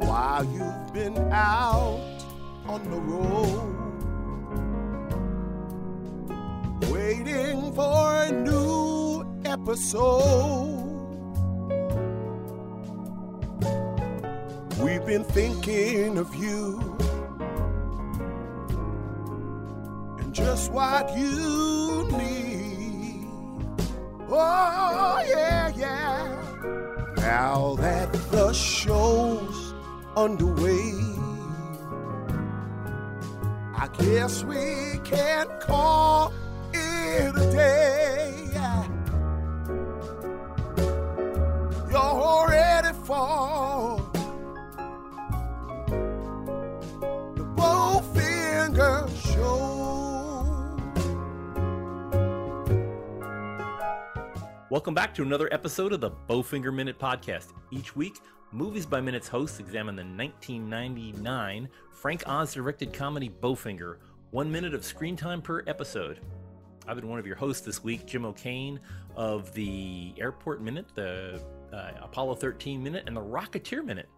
While you've been out on the road, waiting for a new episode. We've been thinking of you just what you need. Oh, yeah, yeah. Now that the show's underway, I guess we can call Welcome back to another episode of the Bowfinger Minute Podcast. Each week, Movies by Minutes hosts examine the 1999 Frank Oz directed comedy Bowfinger, one minute of screen time per episode. I've been one of your hosts this week, Jim O'Kane of the Airport Minute, the uh, Apollo 13 Minute, and the Rocketeer Minute.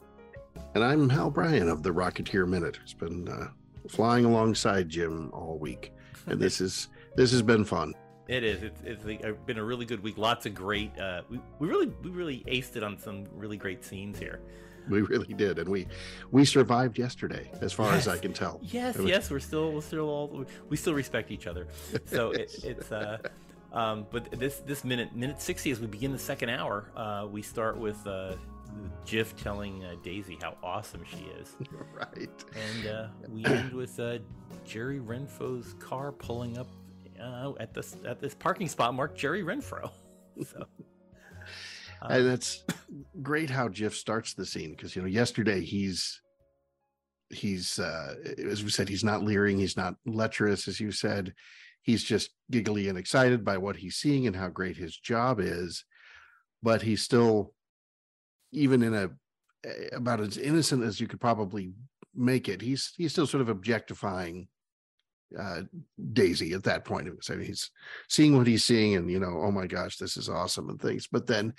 And I'm Hal Bryan of the Rocketeer Minute. It's been uh, flying alongside Jim all week, and this is this has been fun. It is. It's, it's like, uh, been a really good week. Lots of great. Uh, we, we really we really aced it on some really great scenes here. We really did, and we we survived yesterday, as far as I can tell. Yes, was- yes, we're still we're still all we still respect each other. So it, it's uh, um, but this this minute minute sixty as we begin the second hour, uh, we start with uh, Jiff telling uh, Daisy how awesome she is, right. and uh, we end with uh, Jerry Renfro's car pulling up uh, at this at this parking spot marked Jerry Renfro. So. uh, and it's great how Jiff starts the scene because you know yesterday he's he's uh as we said he's not leering he's not lecherous as you said he's just giggly and excited by what he's seeing and how great his job is but he's still even in a about as innocent as you could probably make it he's he's still sort of objectifying uh daisy at that point. So he's seeing what he's seeing and you know oh my gosh this is awesome and things. But then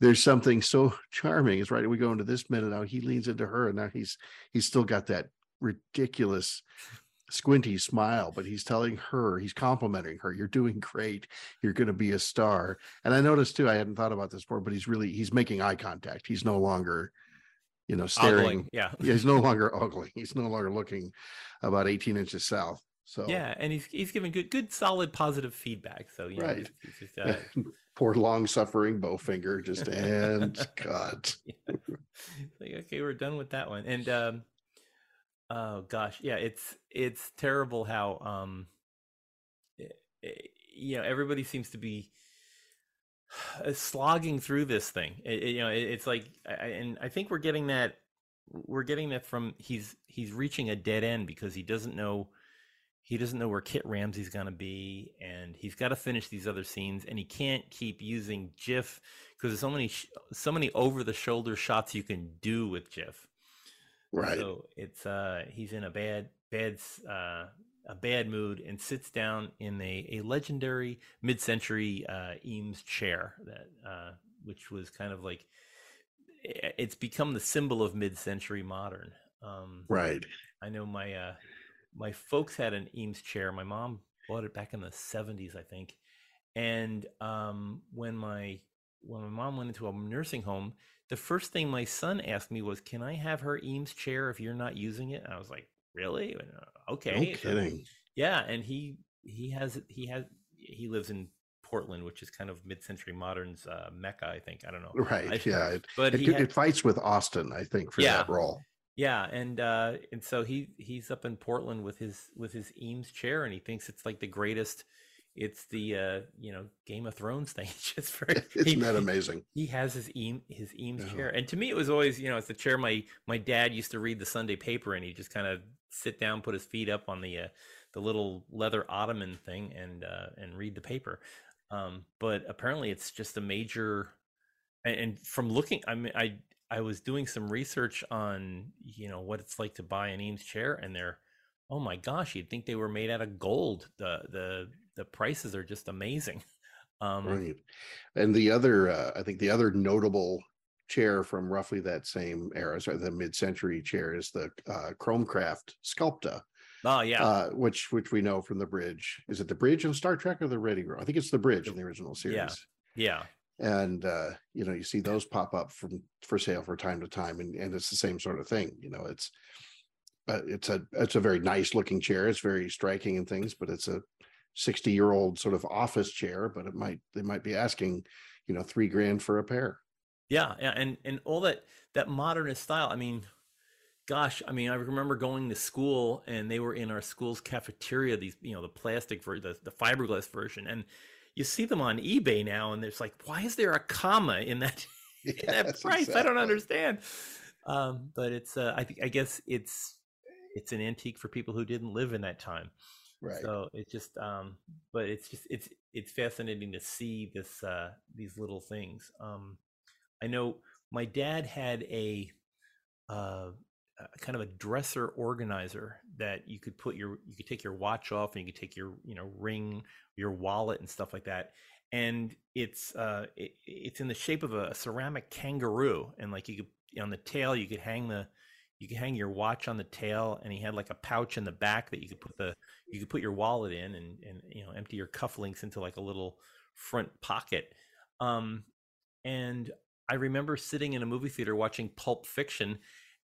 there's something so charming is right we go into this minute now he leans into her and now he's he's still got that ridiculous squinty smile but he's telling her he's complimenting her you're doing great. You're going to be a star. And i noticed too i hadn't thought about this before but he's really he's making eye contact. He's no longer you know staring ogling, yeah. Yeah, he's no longer ogling. He's no longer looking about 18 inches south so Yeah, and he's he's giving good good solid positive feedback. So yeah, Right. he's- he's just, uh, poor long suffering bowfinger just and cut yeah. like okay we're done with that one and um oh gosh yeah it's it's terrible how um eh, eh, you know everybody seems to be uh, slogging through this thing It- it- you know it, it's like and i think we're getting that we're getting that from he's he's reaching a dead end because he doesn't know he doesn't know where Kit Ramsey's going to be, and he's got to finish these other scenes, and he can't keep using Jiff because there's so many sh- so many over the shoulder shots you can do with Jiff. right So it's uh he's in a bad bad uh a bad mood and sits down in a, a legendary mid-century uh Eames chair that uh which was kind of like it's become the symbol of mid-century modern. Um right I know my uh my folks had an Eames chair. My mom bought it back in the 70s, I think. And um when my when my mom went into a nursing home, the first thing my son asked me was, "Can I have her Eames chair if you're not using it?" And I was like, "Really? And, uh, Okay." no So- kidding yeah, and he he has he has he lives in Portland, which is kind of mid-century modern's uh, mecca, I think. I don't know. right I- yeah it, But it, had- it fights with austin i think for Yeah. that role yeah, and uh, and so he he's up in Portland with his with his Eames chair, and he thinks it's like the greatest. It's the uh, you know Game of Thrones thing. It's just very isn't he, that amazing He has his Eames his Eames Yeah. chair, and to me it was always you know it's the chair my my dad used to read the Sunday paper, and he just kind of sit down, put his feet up on the uh, the little leather ottoman thing, and uh, and read the paper. Um, but apparently it's just a major and, and from looking i mean i i was doing some research on you know what it's like to buy an eames chair and they're oh my gosh, you'd think they were made out of gold. The the the prices are just amazing. Um, Right. And the other, uh, I think the other notable chair from roughly that same era, sorry, the mid-century chair is the uh, Chromecraft Sculpta, Oh yeah, uh, which which we know from the bridge. Is it the bridge in Star Trek or the Ready Room? I think it's the bridge in the original series. Yeah. yeah, And uh, you know, you see those pop up from for sale for time to time, and, and it's the same sort of thing. You know, it's uh, it's a it's a very nice looking chair. It's very striking and things, but it's a 60 year old sort of office chair, but it might they might be asking, you know, three grand for a pair. yeah, yeah, and and all that that modernist style. I mean, gosh, I mean, I remember going to school and they were in our school's cafeteria. These, you know, the plastic for the the fiberglass version, and you see them on eBay now, and there's like, why is there a comma in that in that Yes, price? I don't understand. Um, but it's, uh, I think, I guess it's it's an antique for people who didn't live in that time. Right. So it's just, um, but it's just it's it's fascinating to see this uh, these little things. Um, I know my dad had a uh, uh, kind of a dresser organizer that you could put your you could take your watch off and you could take your you know ring, your wallet and stuff like that. And it's uh, it, it's in the shape of a ceramic kangaroo, and like you could on the tail you could hang the you could hang your watch on the tail, and he had like a pouch in the back that you could put the you could put your wallet in and and you know empty your cufflinks into like a little front pocket. Um, and I remember sitting in a movie theater watching Pulp Fiction,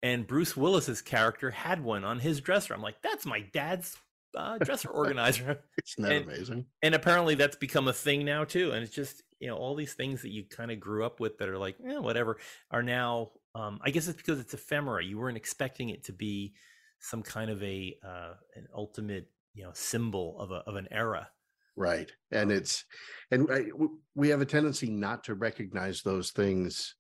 and Bruce Willis's character had one on his dresser. I'm like, that's my dad's uh, dresser organizer, Isn't that and- amazing? and apparently that's become a thing now too. And it's just you know all these things that you kind of grew up with that are like, eh, whatever, are now. Um, I guess it's because it's ephemera. You weren't expecting it to be some kind of a uh, an ultimate you know symbol of a of an era. Right. And it's and I, we have a tendency not to recognize those things,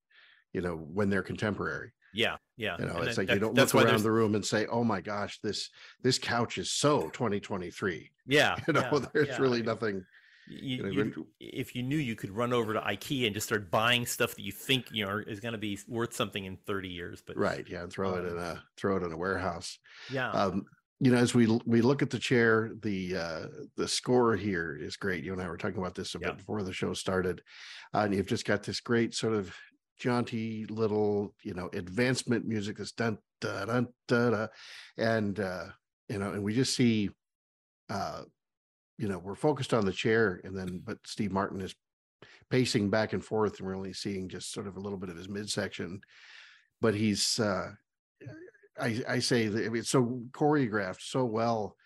you know, when they're contemporary. Yeah, yeah. You know, And it's like you don't look around the room and say, "Oh my gosh, this this couch is so 2023." Yeah, You know, yeah, there's yeah. really nothing. you, you know, you- when- if you knew you could run over to IKEA and just start buying stuff that you think you know is going to be worth something in 30 years, but Right. Yeah. And throw it in Um, a throw it in a warehouse. yeah, Um, you know, as we we look at the chair, the uh the score here is great. You and I were talking about this a Yeah. bit before the show started. Uh, and you've just got this great sort of jaunty little, you know, advancement music that's dun da dun da da. And uh, you know, and we just see uh you know, we're focused on the chair and then but Steve Martin is pacing back and forth and we're only seeing just sort of a little bit of his midsection. But he's uh I, I say that it's so choreographed so well,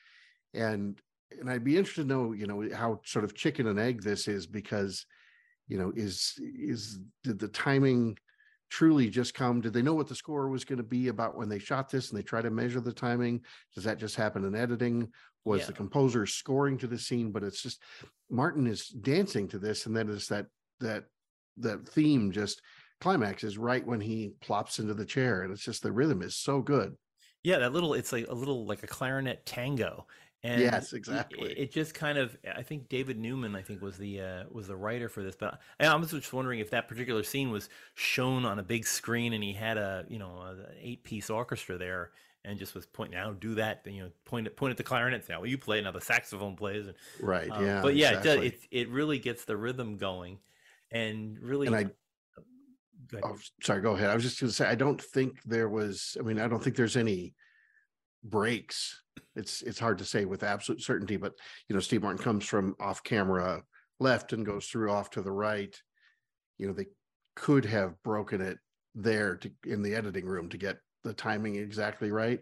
and and I'd be interested to know, you know, how sort of chicken and egg this is because, you know, is is did the timing truly just come? Did they know what the score was going to be about when they shot this, and they try to measure the timing? Does that just happen in editing? Was the composer scoring to the scene? But it's just Martin is dancing to this, and then it's that that that theme just climaxes right when he plops into the chair and it's just the rhythm is so good yeah. That little, it's like a little like a clarinet tango. And Yes, exactly. It, it just kind of, I think David Newman, I think was the uh, was the writer for this. But I, I was just wondering if that particular scene was shown on a big screen and he had a you know an eight piece orchestra there and just was pointing out, do that, you know, point at point at the clarinet. Now you play, now the saxophone plays, and right Um, yeah but yeah, it, does, it it really gets the rhythm going, and really. And I- Go oh, sorry go ahead i was just going to say i don't think there was i mean i don't think there's any breaks it's it's hard to say with absolute certainty but you know steve martin comes from off camera left and goes through off to the right. You know they could have broken it there to in the editing room to get the timing exactly right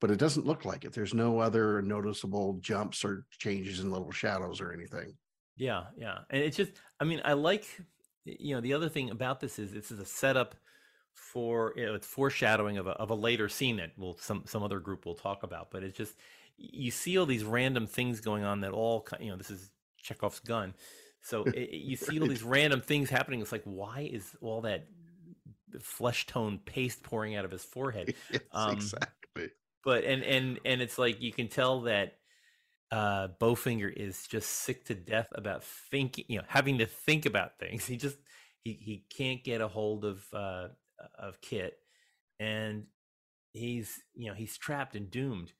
but it doesn't look like it. There's no other noticeable jumps or changes in little shadows or anything. Yeah, yeah, and it's just, I mean, I like, you know, the other thing about this is this is a setup for, you know, it's foreshadowing of a of a later scene that will some some other group will talk about, but it's just you see all these random things going on that all, you know, this is Chekhov's gun, so it, you see all these random things happening. It's like, why is all that flesh tone paste pouring out of his forehead? yes, Um, exactly but and and and it's like you can tell that uh bowfinger is just sick to death about thinking you know having to think about things he just he he can't get a hold of uh of kit and he's you know he's trapped and doomed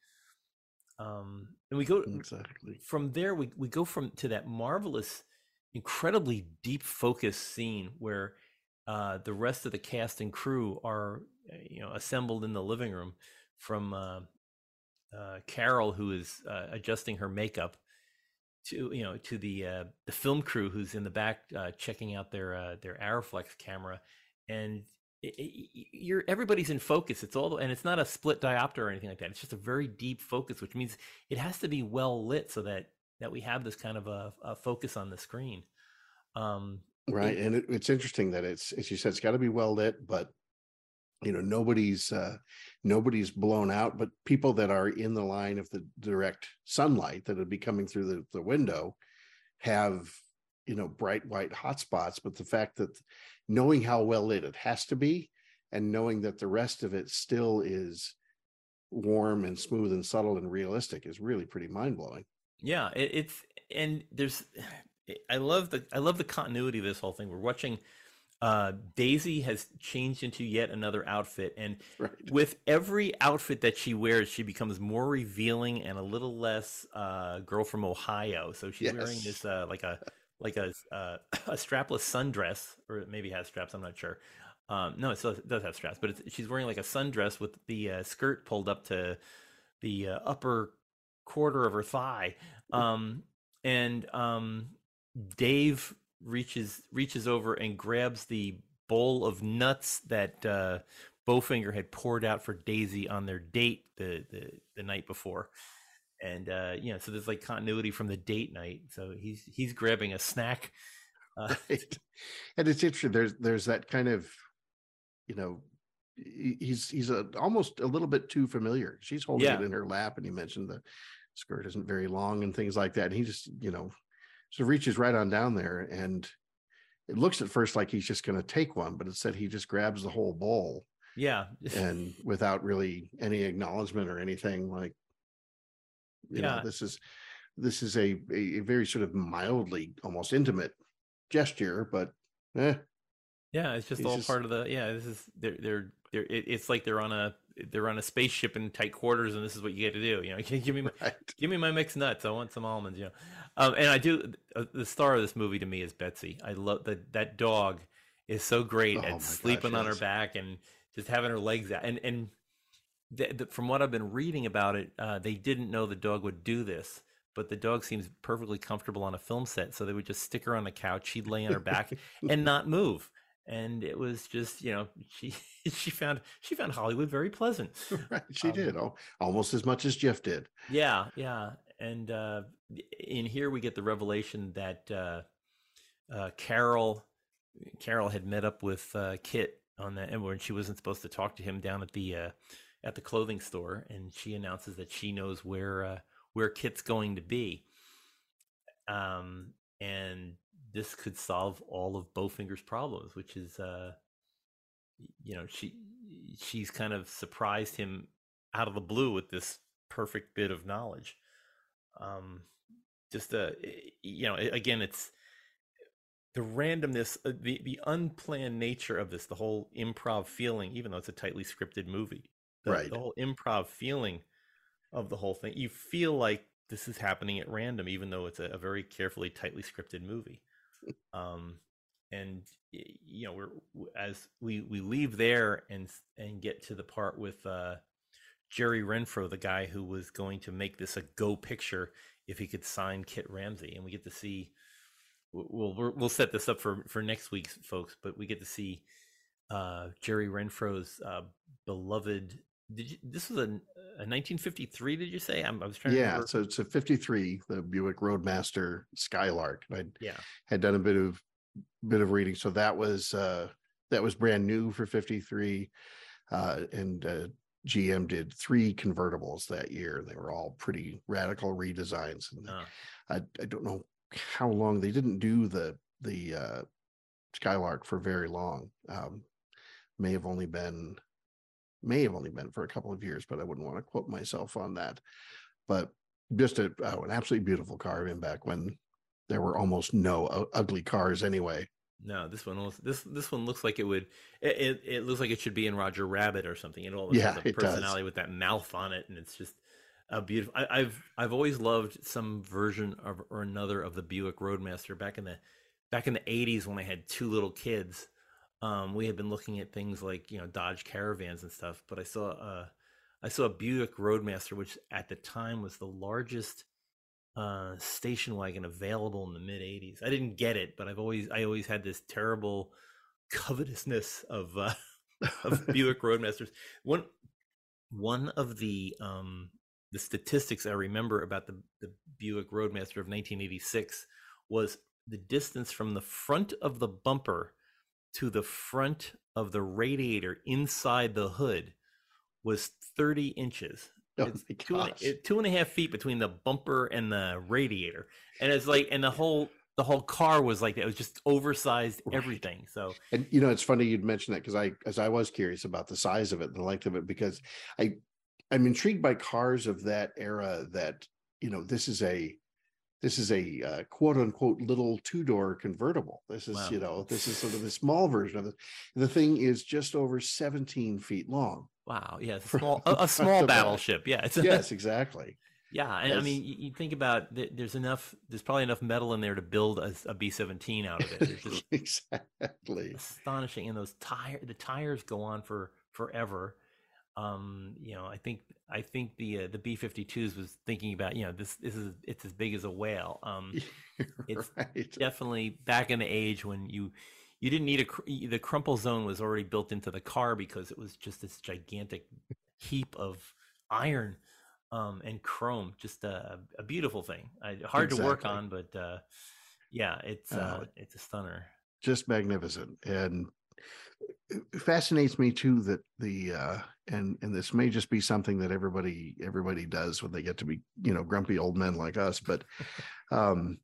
Um, and we go Exactly. from there. We we go from to that marvelous, incredibly deep focus scene where uh, the rest of the cast and crew are you know assembled in the living room from uh, uh, Carol who is uh, adjusting her makeup to you know to the uh, the film crew who's in the back uh, checking out their uh, their Arriflex camera and you're everybody's in focus it's all and it's not a split diopter or anything like that it's just a very deep focus which means it has to be well lit so that that we have this kind of a, a focus on the screen um Right. And it, it's interesting that it's, as you said, it's got to be well lit, but you know, nobody's uh nobody's blown out, but people that are in the line of the direct sunlight that would be coming through the, the window have, you know, bright white hot spots. But the fact that knowing how well lit it has to be and knowing that the rest of it still is warm and smooth and subtle and realistic is really pretty mind blowing. Yeah, it, it's and there's I love the I love the continuity of this whole thing. We're watching uh Daisy has changed into yet another outfit and Right. with every outfit that she wears she becomes more revealing and a little less uh girl from Ohio. So she's wearing this uh like a like a uh, a strapless sundress or maybe has straps, I'm not sure. Um no, it still it does have straps, but she's wearing like a sundress with the uh, skirt pulled up to the uh, upper quarter of her thigh um and um dave reaches reaches over and grabs the bowl of nuts that uh bowfinger had poured out for daisy on their date the the, the night before and uh you know so there's like continuity from the date night so he's he's grabbing a snack uh, right. and it's interesting there's there's that kind of you know he's he's a, almost a little bit too familiar. She's holding Yeah. it in her lap and he mentioned the skirt isn't very long and things like that and he just you know so reaches right on down there and it looks at first like he's just going to take one but instead he just grabs the whole bowl yeah. and without really any acknowledgement or anything like you know Yeah. this is this is a, a very sort of mildly almost intimate gesture but eh, Yeah, it's just He's all just- part of the. Yeah, this is they're they're they're. It, it's like they're on a they're on a spaceship in tight quarters, and this is what you get to do. You know, give me my, right give me my mixed nuts. I want some almonds. You know, um, and I do. Uh, the star of this movie to me is Betsy. I love that that dog is so great Oh at gosh, sleeping on her back and just having her legs out. And and th- th- from what I've been reading about it, uh, they didn't know the dog would do this. But the dog seems perfectly comfortable on a film set, so they would just stick her on the couch. She'd lay on her back and not move. And it was just, you know, she she found she found Hollywood very pleasant. right she Um, did oh, almost as much as Jiff did Yeah, yeah. And uh, in here we get the revelation that uh, uh, Carol Carol had met up with uh, Kit on that, and when she wasn't supposed to talk to him down at the uh, at the clothing store, and she announces that she knows where uh, where Kit's going to be. Um, and this could solve all of Bowfinger's problems, which is, uh, you know, she she's kind of surprised him out of the blue with this perfect bit of knowledge. Um, just uh, i- you know, again, it's the randomness, uh, the the unplanned nature of this, the whole improv feeling, even though it's a tightly scripted movie, the, Right. the whole improv feeling of the whole thing. You feel like this is happening at random, even though it's a, a very carefully, tightly scripted movie. Um, and you know, we're as we we leave there and and get to the part with uh, Jerry Renfro, the guy who was going to make this a go picture if he could sign Kit Ramsey, and we get to see. we'll we'll set this up for for next week's folks, but we get to see uh, Jerry Renfro's uh, beloved. Did you, this was a, a 1953? Did you say? I'm, I was trying to yeah so it's a 53 the buick roadmaster skylark. I Yeah, had done a bit of bit of reading so that was uh that was brand new for 53 uh and uh gm did three convertibles that year. They were all pretty radical redesigns and uh, I, I don't know how long they didn't do the the uh skylark for very long. Um may have only been may have only been for a couple of years but i wouldn't want to quote myself on that but just a oh, an absolutely beautiful car in back when there were almost no u- ugly cars anyway no, this one looks this this one looks like it would. It, it, it looks like it should be in Roger Rabbit or something. It all Yeah, has a it does. personality with that mouth on it, and it's just a beautiful. I, I've I've always loved some version of or another of the Buick Roadmaster. Back in the back in the '80s when I had two little kids, um, we had been looking at things like you know Dodge Caravans and stuff. But I saw a I saw a Buick Roadmaster, which at the time was the largest uh, station wagon available in the mid '80s. I didn't get it, but I've always I always had this terrible covetousness of uh, of Buick Roadmasters. One one of the um, the statistics I remember about the, the Buick Roadmaster of 1986 was the distance from the front of the bumper to the front of the radiator inside the hood was 30 inches. Oh It's two and, gosh. it- two and a half feet between the bumper and the radiator, and it's like, and the whole the whole car was like that. It was just oversized Right. everything. So And you know, it's funny you'd mention that because I, as I was curious about the size of it the length of it, because I, I'm intrigued by cars of that era. That you know, this is a, this is a uh, quote unquote little two door convertible. This is Wow. you know, this is sort of the small version of it. The thing is just over 17 feet long. wow, yeah, it's a small a, a small battleship. Yeah, it's Yes, exactly. Yeah, and I mean, you, you think about th- there's enough, there's probably enough metal in there to build a, a B-17 out of it. Exactly. astonishing, and those tire, the tires go on for forever. Um, you know, I think I think the uh, the B-52s was thinking about, you know, this this is it's as big as a whale. Um, It's right. definitely back in the age when you you didn't need a cr- the crumple zone was already built into the car because it was just this gigantic heap of iron um, and chrome just a, a beautiful thing uh, hard to work on but uh, yeah it's uh, Uh, it's a stunner just magnificent and fascinates me too that the uh and and this may just be something that everybody everybody does when they get to be you know grumpy old men like us but um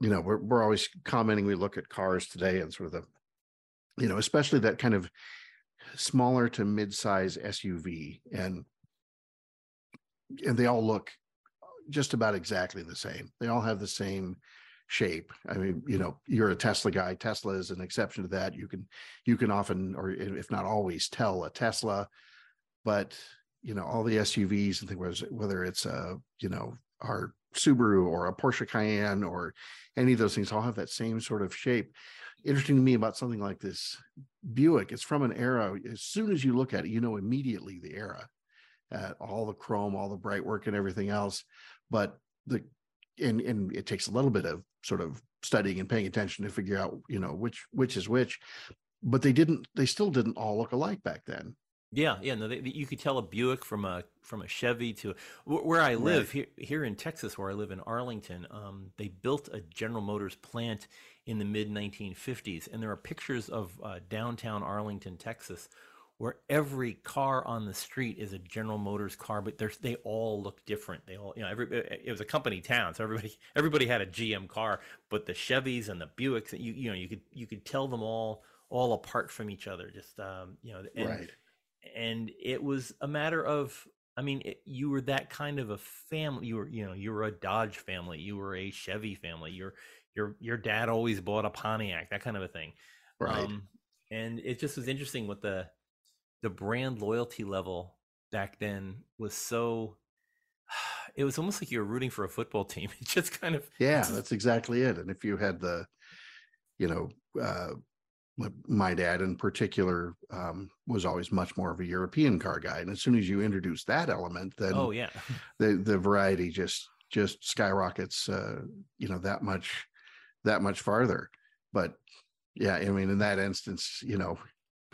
you know we're, we're always commenting we look at cars today and sort of the you know especially that kind of smaller to mid-size suv and and they all look just about exactly the same. They all have the same shape. I mean, you know, you're a Tesla guy. Tesla is an exception to that. You can you can often, or if not always, tell a Tesla, but you know, all the SUVs and things, whether- it's a you know our Subaru or a Porsche Cayenne or any of those things, all have that same sort of shape. Interesting to me about something like this Buick. It's from an era. As soon as you look at it, you know immediately the era. Uh, all the chrome, all the bright work, and everything else. But the and and it takes a little bit of sort of studying and paying attention to figure out you know which which is which but they didn't they still didn't all look alike back then. Yeah yeah no they, you could tell a buick from a from a chevy to wh- where i live here here in texas where i live in arlington um, they built a general motors plant in the mid 1950s and there are pictures of uh, downtown arlington texas where every car on the street is a General Motors car, but they all look different. They all, you know, every it was a company town, so everybody everybody had a GM car, but the Chevys and the Buicks, you you know, you could you could tell them all all apart from each other. Just um, you know, and, right and it was a matter of I mean, it, you were that kind of a family. You were, you know, you were a Dodge family. You were a Chevy family. Your your your dad always bought a Pontiac, that kind of a thing. right Um, and it just was interesting what the the brand loyalty level back then was so. It was almost like you were rooting for a football team. It just kind of yeah that's exactly it and if you had the you know uh my- my dad in particular um was always much more of a european car guy and as soon as you introduce that element then oh yeah, the the variety just just skyrockets uh you know that much that much farther but yeah i mean in that instance you know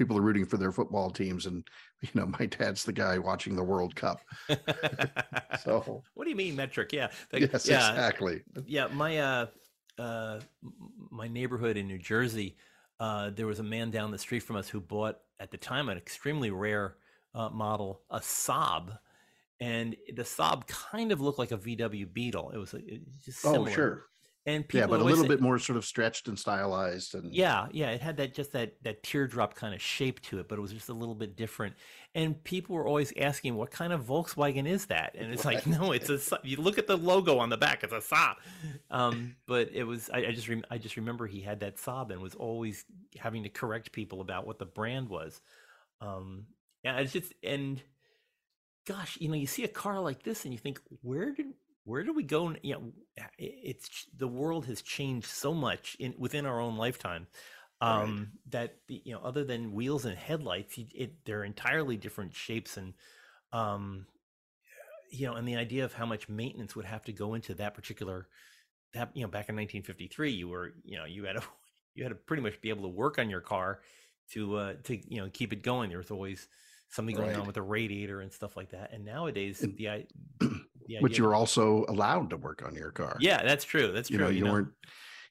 people are rooting for their football teams and you know my dad's the guy watching the world cup. So what do you mean metric? Yeah, like, yes yeah, exactly. Yeah my uh uh my neighborhood in new jersey uh there was a man down the street from us who bought at the time an extremely rare uh, model a saab. And the saab kind of looked like a vw beetle. It was, it was just oh sure and people yeah but a little bit more sort of stretched and stylized and yeah yeah it had that just that that teardrop kind of shape to it but it was just a little bit different. And people were always asking what kind of volkswagen is that? And it's like no it's a you look at the logo on the back it's a saab. Um but it was i, I just rem- i just remember he had that saab and was always having to correct people about what the brand was. Um yeah it's just and gosh, you know, you see a car like this and you think, where did where do we go? You know, it's the world has changed so much in within our own lifetime um, right. that you know, other than wheels and headlights, it, they're entirely different shapes and um, you know, and the idea of how much maintenance would have to go into that particular that you know, back in 1953, you were you know, you had a you had to pretty much be able to work on your car to uh, to you know keep it going. There was always something going right. on with the radiator and stuff like that. And nowadays, the, the but you were also allowed to work on your car. Yeah, that's true. That's you true. Know, you, you know, weren't.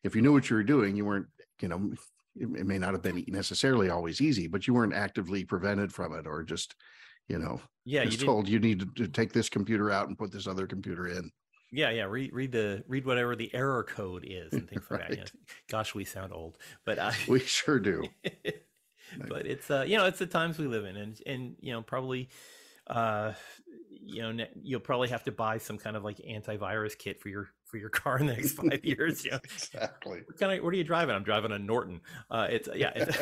If you knew what you were doing, you weren't. You know, it, it may not have been necessarily always easy, but you weren't actively prevented from it, or just, you know, yeah, you told you need to, to take this computer out and put this other computer in. Yeah, yeah. Read read the read whatever the error code is and things right. like that. You know, gosh, we sound old, but uh, we sure do. but it's uh you know it's the times we live in and and you know probably uh you know you'll probably have to buy some kind of like antivirus kit for your for your car in the next five years you know? exactly. What kind of what are you driving? I'm driving a norton. Uh it's yeah it's,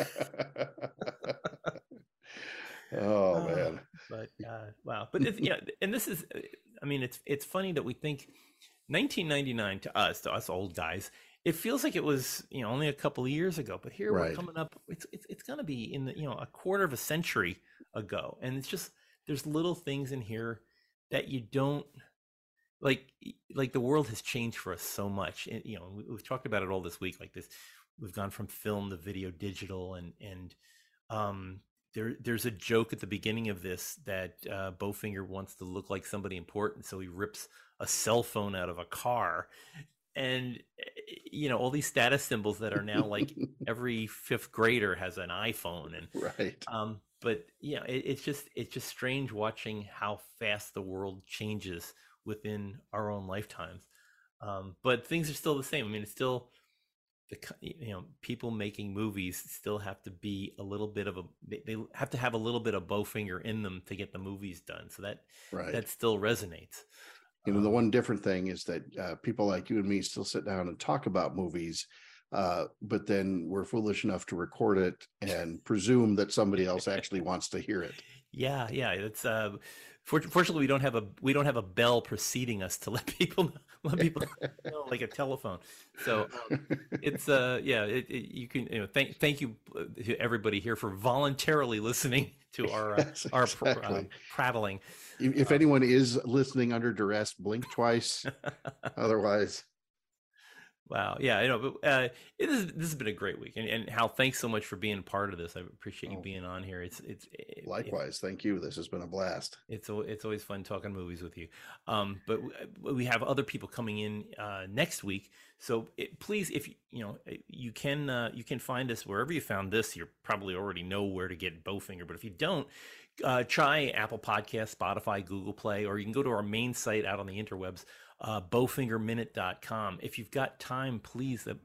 oh uh, man. but uh wow. But it's yeah and this is i mean it's it's funny that we think 1999 to us to us old guys it feels like it was you know only a couple of years ago but here right. we're coming up it's it's, it's going to be in the you know a quarter of a century ago and it's just there's little things in here that you don't like like the world has changed for us so much and, you know we, have talked about it all this week like this we've gone from film to video digital and and um there there's a joke at the beginning of this that uh, Bowfinger wants to look like somebody important, so he rips a cell phone out of a car, and you know all these status symbols that are now like every fifth grader has an iphone and right. um but yeah it, it's just it's just strange watching how fast the world changes within our own lifetimes. Um but things are still the same. I mean it's still the you know people making movies still have to be a little bit of a they, they have to have a little bit of bowfinger in them to get the movies done. So that right. that still resonates you know, the one different thing is that uh, people like you and me still sit down and talk about movies, uh, but then we're foolish enough to record it and presume that somebody else actually wants to hear it. Yeah, yeah, it's uh, fortunately we don't have a we don't have a bell preceding us to let people let people know like a telephone. So um, it's uh yeah it, it, you can you know thank thank you uh, to everybody here for voluntarily listening to our uh, our exactly. uh, prattling. If anyone is listening under duress, blink twice. Otherwise, Wow. Yeah. You know, but uh, it is, this has been a great week, and, and Hal, thanks so much for being part of this. I appreciate you oh. being on here. It's it's it, likewise. Thank you. This has been a blast. It's it's always fun talking movies with you. Um, but we have other people coming in uh, next week, so it, please, if you you know you can uh, you can find us wherever you found this. You probably already know where to get Bowfinger, but if you don't, uh, try Apple Podcast, Spotify, Google Play, or you can go to our main site out on the interwebs, uh, bowfingerminute.com. If you've got time, please, the, the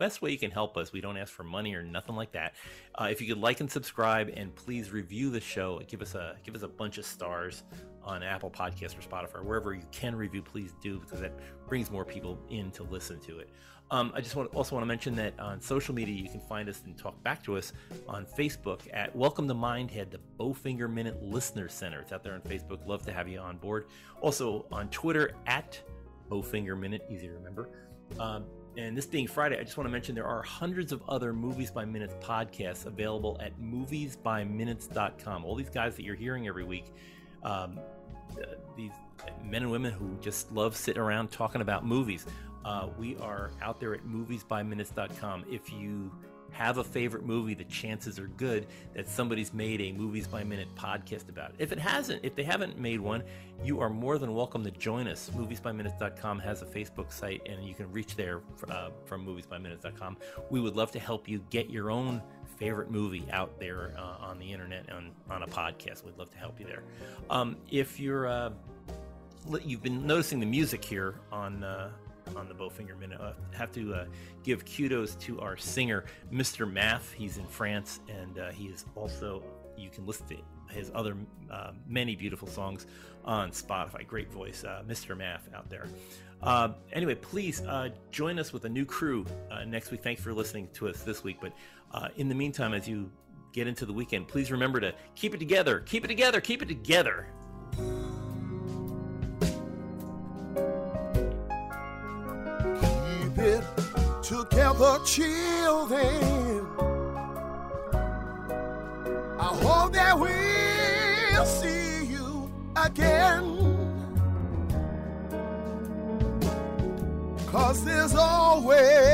best way you can help us, we don't ask for money or nothing like that. Uh, if you could like and subscribe and please review the show, give us a give us a bunch of stars on Apple Podcasts or Spotify, wherever you can review, please do because that brings more people in to listen to it. Um, I just want also want to mention that on social media you can find us and talk back to us on Facebook at Welcome to Mindhead, the Bowfinger Minute Listener Center. It's out there on Facebook. Love to have you on board. Also on Twitter at Bowfinger Minute, easy to remember. Um, and this being Friday, I just want to mention there are hundreds of other Movies by Minutes podcasts available at moviesbyminutes.com. All these guys that you're hearing every week, um, uh, these men and women who just love sitting around talking about movies. Uh, we are out there at moviesbyminutes.com. If you have a favorite movie, the chances are good that somebody's made a Movies by Minute podcast about it. If it hasn't, if they haven't made one, you are more than welcome to join us. Moviesbyminutes.com has a Facebook site, and you can reach there uh, from moviesbyminutes.com. We would love to help you get your own favorite movie out there uh, on the internet on, on a podcast. We'd love to help you there. Um, if you're uh, you've been noticing the music here on uh, on the Bowfinger Minute. I have to uh, give kudos to our singer, Mr. Math. He's in France, and uh, he is also, you can listen to his other uh, many beautiful songs on Spotify. Great voice, uh, Mr. Math out there. Uh, anyway, please uh, join us with a new crew next week. Thanks for listening to us this week. But in the meantime, as you get into the weekend, please remember to keep it together, keep it together, keep it together. Keep it together, children. I hope that we'll see you again. Cause there's always